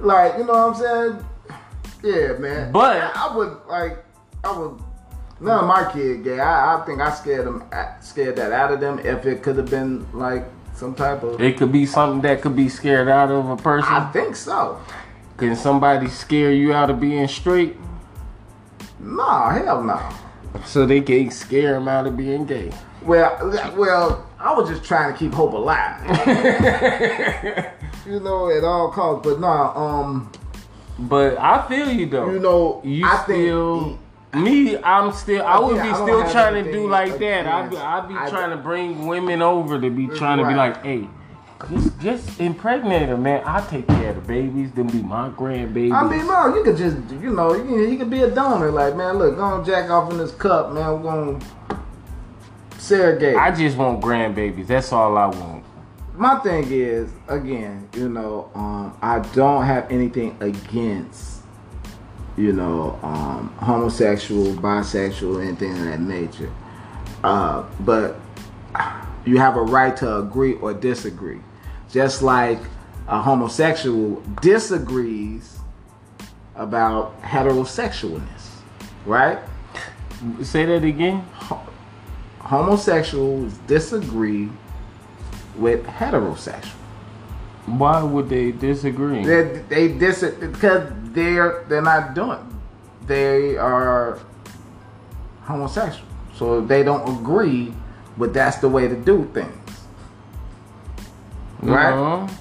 like you know what I'm saying? Yeah, man. But- I, I would like. I would. None of my kid gay. I, I think I scared them. Scared that out of them. If it could have been like some type of. It could be something that could be scared out of a person. I think so. Can somebody scare you out of being straight? No, hell no. So they can scare him out of being gay. Well, well, I was just trying to keep hope alive. <laughs> you know, at all costs. But no, um, But I feel you though. you know, you I still think. Me i'm still i would Again, be I still trying to do like that. I'd be, I'd be I- trying to bring women over to be trying to be like hey just, just impregnate her man. I'll take care of the babies then be my grandbabies I mean, no, you could just, you know, you, can- you could be a donor. Like, man, look, go on jack off in this cup, man. We're going to surrogate. i just want grandbabies. That's all i want. My thing is, again, you know, um, I don't have anything against, you know, um, homosexual, bisexual, anything of that nature. Uh, but you have a right to agree or disagree. Just like a homosexual disagrees about heterosexualness, right? say that again Homosexuals disagree with heterosexual. Why would they disagree They they dis because they're they're not doing. They are homosexual, so they don't agree. But that's the way to do things, right? Uh-huh.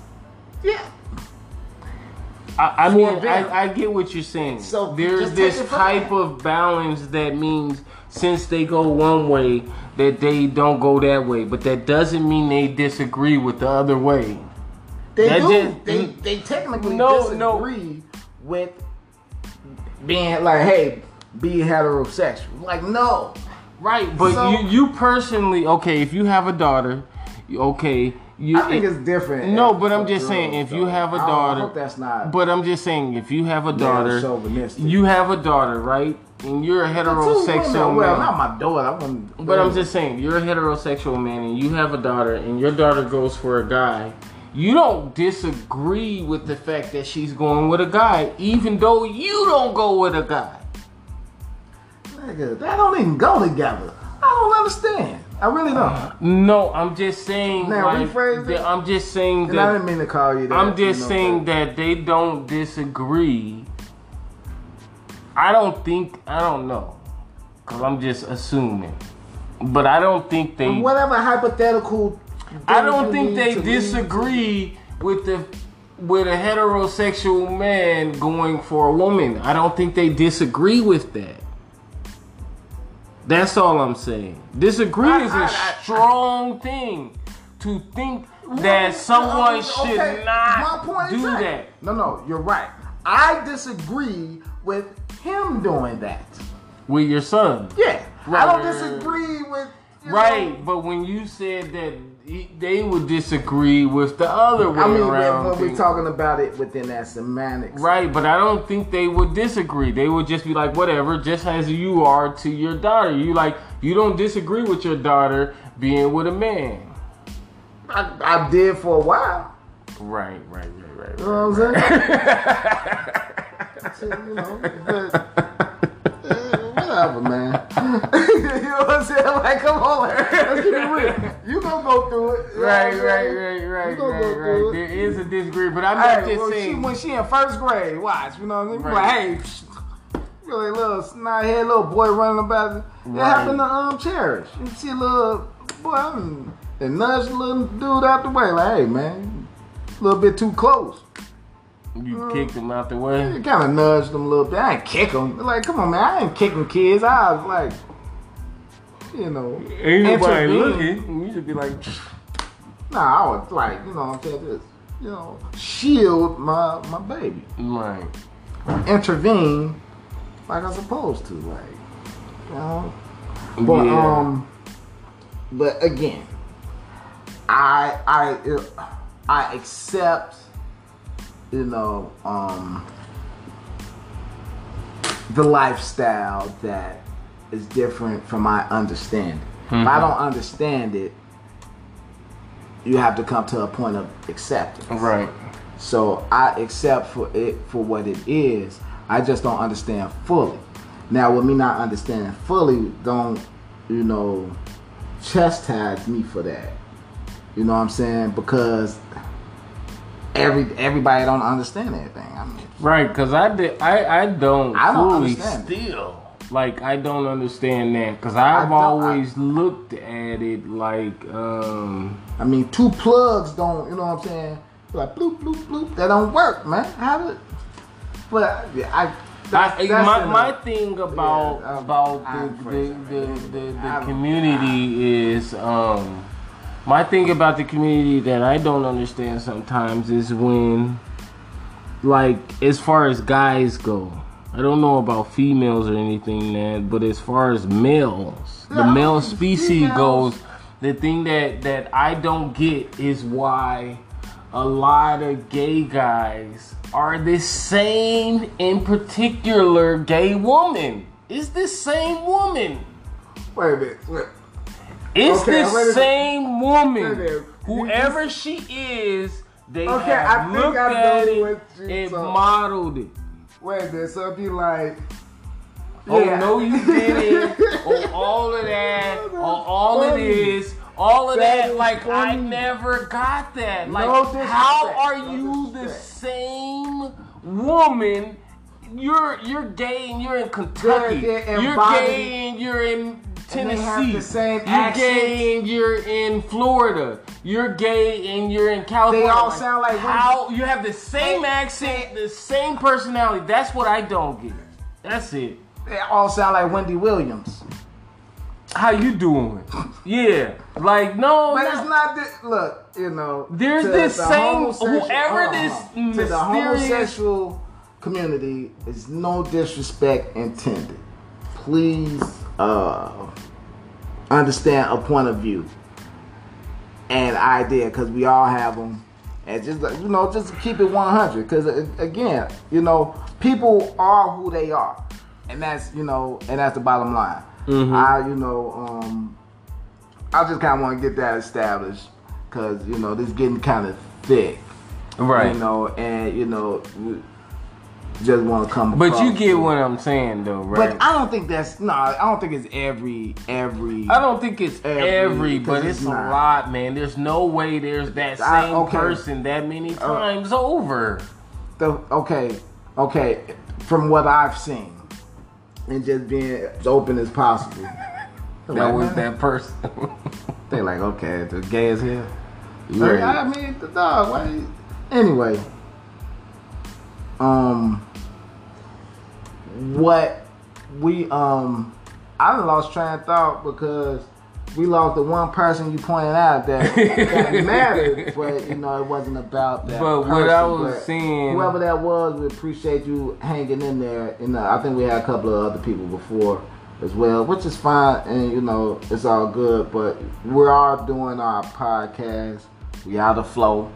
Yeah. I, I mean. I, I get what you're saying. So, there's this take it from type of balance that means since they go one way, that they don't go that way, but that doesn't mean they disagree with the other way. They That do. just- they they technically No, no. disagree with being like, hey, be heterosexual. Like, no. Right, but So- you you personally, okay, if you have a daughter, okay, you. I think it's different. No, but I'm just saying, if you have a daughter- I hope that's not. But I'm just saying, if you have a daughter, you have a daughter, right, and you're a heterosexual women, well, not my daughter. I wouldn't. But I'm just saying, you're a heterosexual man and you have a daughter, and your daughter goes for a guy. You don't disagree with the fact that she's going with a guy, even though you don't go with a guy. Nigga, that don't even go together. I don't understand. I really don't. No, I'm just saying. Now, like, rephrase it. that- I'm just saying And I didn't mean to call you that. I'm just you know, saying that they don't disagree. I don't think. I don't know, cause I'm just assuming. But I don't think they. Whatever hypothetical I don't think they disagree with the with a heterosexual man going for a woman. I don't think they disagree with that. That's all I'm saying. Disagree I- is I- a I- strong thing to think that someone should Okay, not do is that. No, no, you're right. I disagree with him doing that. with your son. Yeah, Right, I don't disagree with. Right, know, but when you said that he- they would disagree with the other way I mean, around, when, when we're talking about it within that semantics. right? But I don't think they would disagree. They would just be like, whatever, just as you are to your daughter. You like, you don't disagree with your daughter being with a man. I, I did for a while. Right, right, right, right. You know what I'm saying? <laughs> You know, but, whatever, man. <laughs> <laughs> you know what I'm saying? Like, come on, let's keep it real. You gonna go through it. know Right, right, right, right, You gonna right, go through right. it. There is a disagreement, but I'm not Hey, just well, she, when she in first grade, watch, you know what I mean? Right. Like, hey, really little snot head little boy running about. It Right. happened to um Cherish. You see a little boy, um, and nudge little dude out the way, like, hey man, a little bit too close. You kicked him out the way. You kind of nudged him a little bit. I ain't kick him. Like, come on, man, I ain't kicking kids. I was like, you know, Ain't nobody intervene. looking. You should be like, Nah, I was like, you know what I'm saying, just, you know, shield my my baby. right. intervene like I'm supposed to, like you know. But Yeah. um, but again, I I I accept, you know, um, the lifestyle that is different from my understanding. If Mm-hmm. I don't understand it, you have to come to a point of acceptance. Right. So I accept for it for what it is. I just don't understand fully. Now, with me not understanding fully, don't you know chastise me for that. You know what I'm saying? Because every everybody don't understand everything. I mean, Right, because I did. I I don't I don't fully understand it. still. Like I don't understand that because I I've don't- I- always looked at it like um I mean, two plugs don't. You know what I'm saying? Like bloop bloop bloop. That don't work, man. How did? But yeah, I. That's, I, that's my, in my a- thing about Yeah, about I'm the the, the, the, the I'm- community is um my thing about the community that I don't understand sometimes is when like as far as guys go I don't know about females or anything that but as far as males the Yeah, male species females- goes the thing that that I don't get is why a lot of gay guys are the same in particular gay woman. It's the same woman. Wait a minute. Wait. It's Okay, the wait same woman. Whoever she is, they Okay, have I looked I at it you and talking- modeled it. Wait a minute. So it'd be like. Oh Yeah. no, you didn't. <laughs> oh, all of that. Oh, all of funny. this. All of That that. is Like I never got that. Like No how are No you the same woman? You're you're gay and you're in Kentucky. You're gay and you're in And Tennessee. the same you're gay and you're in Florida. You're gay and you're in California. They all sound like how you have the same They- accent, the same personality. That's what I don't get. That's it. They all sound like Wendy Williams. How you doing? Yeah, like no, But no. it's not that. Look, you know. There's this the same- whoever on, this to the homosexual community is no disrespect intended. Please uh, understand a point of view and idea because we all have them. And just you know, just keep it 100 because again, you know, people are who they are, and that's you know, and that's the bottom line. Mhm. I you know, um, I just kind of want to get that established because you know this is getting kind of thick, right. You know, and you know, just want to come. but you get what I'm saying, though, right? But I don't think that's no. I don't think it's every every. I don't think it's Every- every, but it's, it's a lot, man. There's no way there's that I- same okay. person that many times over. The, okay, okay. From what I've seen, and just being as open as possible. <laughs> That was that person. <laughs> They're like, okay, the gay is here. Right. I mean, the dog. Why? Anyway, um, what we um, I lost train of thought because we lost the one person you pointed out that, that <laughs> mattered, but you know it wasn't about that. But what I was but saying- whoever that was, we appreciate you hanging in there. You know, I think we had a couple of other people before as well, which is fine, and you know it's all good. But we're all doing our podcast. We out of flow.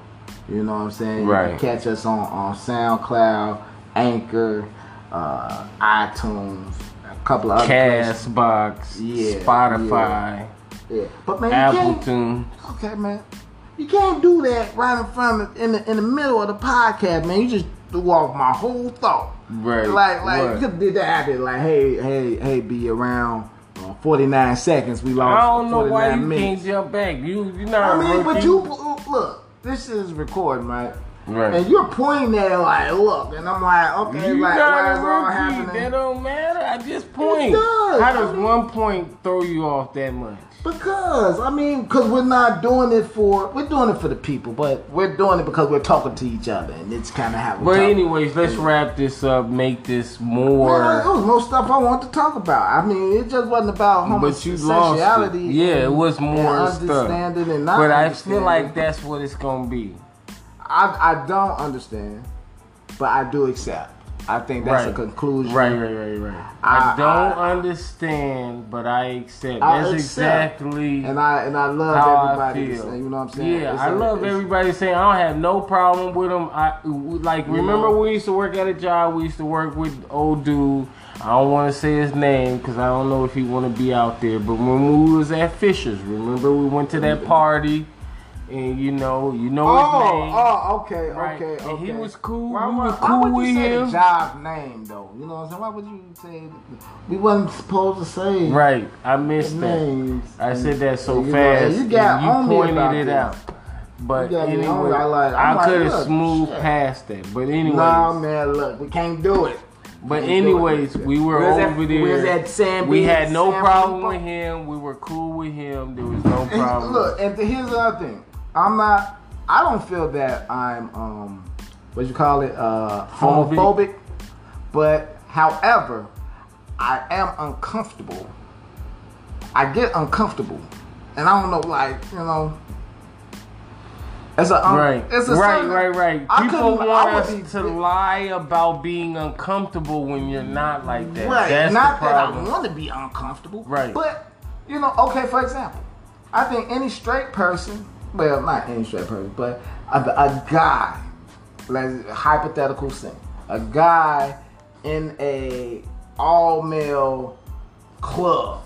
You know what I'm saying? Right. catch us on on SoundCloud, Anchor, uh, iTunes, a couple of. Castbox, Yeah, Spotify, Yeah, but man, you Apple can't. Tune. Okay, man. You can't do that right in front of in the in the middle of the podcast, man. You just threw off my whole thought. Right. Like like What? you could did that after like hey hey hey be around uh, 49 seconds. We lost. I don't know why you minutes. can't jump back. You you not I mean, but you look. This is recording, right? Right. And you're pointing at it like, look, and I'm like, okay, You like, why is all happening? That don't matter. I just point. does. How does I mean- one point throw you off that much? Because I mean, because we're not doing it for we're doing it for the people, but we're doing it because we're talking to each other, and it's kind of how we But anyways, let's wrap this up. Make this Man, more. there was oh, more stuff I want to talk about. I mean, it just wasn't about But you lost it. homosexuality. Yeah, it was more and stuff. understanding and not But I feel like that's what it's gonna be. I I don't understand, but I do accept. I think that's a conclusion. Right, right, right, right. I, I- don't I- understand, but I accept. I That's accept. exactly And I and I love everybody. you know what I'm saying? Yeah, It's I love everybody saying I don't have no problem with them. I like remember we used to work at a job. We used to work with old dude. I don't want to say his name because I don't know if he want to be out there. But when we was at Fisher's, remember we went to that party, and you know, you know his Oh, name. oh, okay, Right. okay, And okay. he was cool. Why, We why, were why cool would with you say him. the job name though? You know what I'm saying? Why would you say we wasn't supposed to say Right, I missed that. I said that so know, fast. and you got and you pointed it this. out. But You got me anyway. I like- I could have smoothed shit. past that. But anyways, Nah, man, look, we can't do it. but anyways, we were We at- over we there. was at Sam we had no Sam problem with him. We were cool with him. There was no And problem. Look, and here's the other thing. I'm not. I don't feel that I'm um, what you call it, uh, homophobic. But however, I am uncomfortable. I get uncomfortable, and I don't know, like you know. It's a um, Right, It's a right, right, right. I People want us be- to lie about being uncomfortable when you're not like that. Right. That's Not that I want to be uncomfortable. Right. But, you know, okay, for example, I think any straight person, well, not any straight person, but a, a guy, let's hypothetical thing, a guy in a all male club,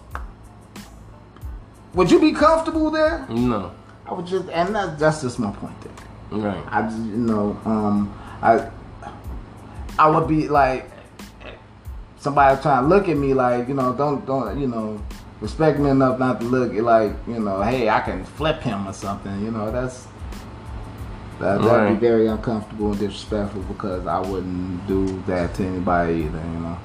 would you be comfortable there? No, I would just, and that's, that's just my point there. right. I just, you know, um, I, I would be like, somebody trying to look at me like, you know, don't, don't, you know, respect me enough not to look like, you know, hey, I can flip him or something. You know, that's that that'd Right. be very uncomfortable and disrespectful because I wouldn't do that to anybody either. You know.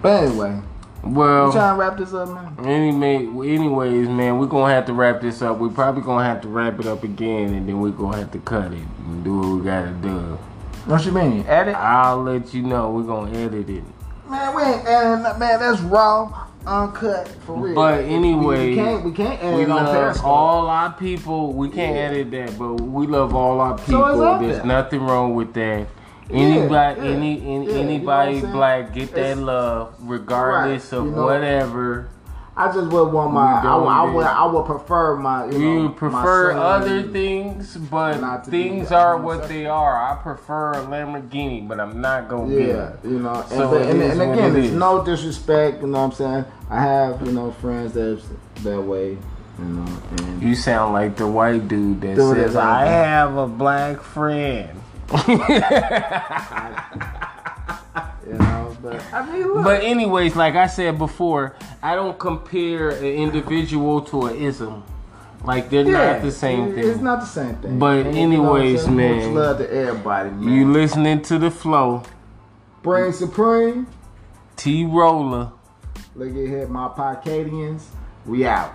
But anyway, Well, you trying to wrap this up, man? Anyway, anyways, man, we're gonna have to wrap this up. We're probably gonna have to wrap it up again, and then we're gonna have to cut it and do what we gotta do. What you mean? Edit? I'll let you know. We're gonna edit it. Man, we ain't editing. Man, that's raw, uncut for real. But anyway, we, can't we can't edit We love all our people. We can't Yeah. edit that, but we love all our people. So There's there. nothing wrong with that. Anybody, yeah, any, any yeah, you know anybody what I'm saying? black, get that love, regardless Right, of you know. whatever. I just would want my. We I, would- I would. I would prefer my. You We know, prefer my other things, but not to be things are what homosexual. they are. I prefer a Lamborghini, but I'm not gonna be. Yeah, you know, and, So but, it and, and again, it it's is. no disrespect. You know what I'm saying? I have you know friends that's that way. You know, and You sound like the white dude that Dude, says, "I have a black friend." <laughs> <laughs> but I mean, But anyways, like I said before, I don't compare an individual to an ism. Like they're yeah, not the same thing. It's not the same thing. But And, you know anyways, man, much love to everybody, man. You listening to the flow, Brain Supreme. T Roller. Look at here, my Podcadians. We out.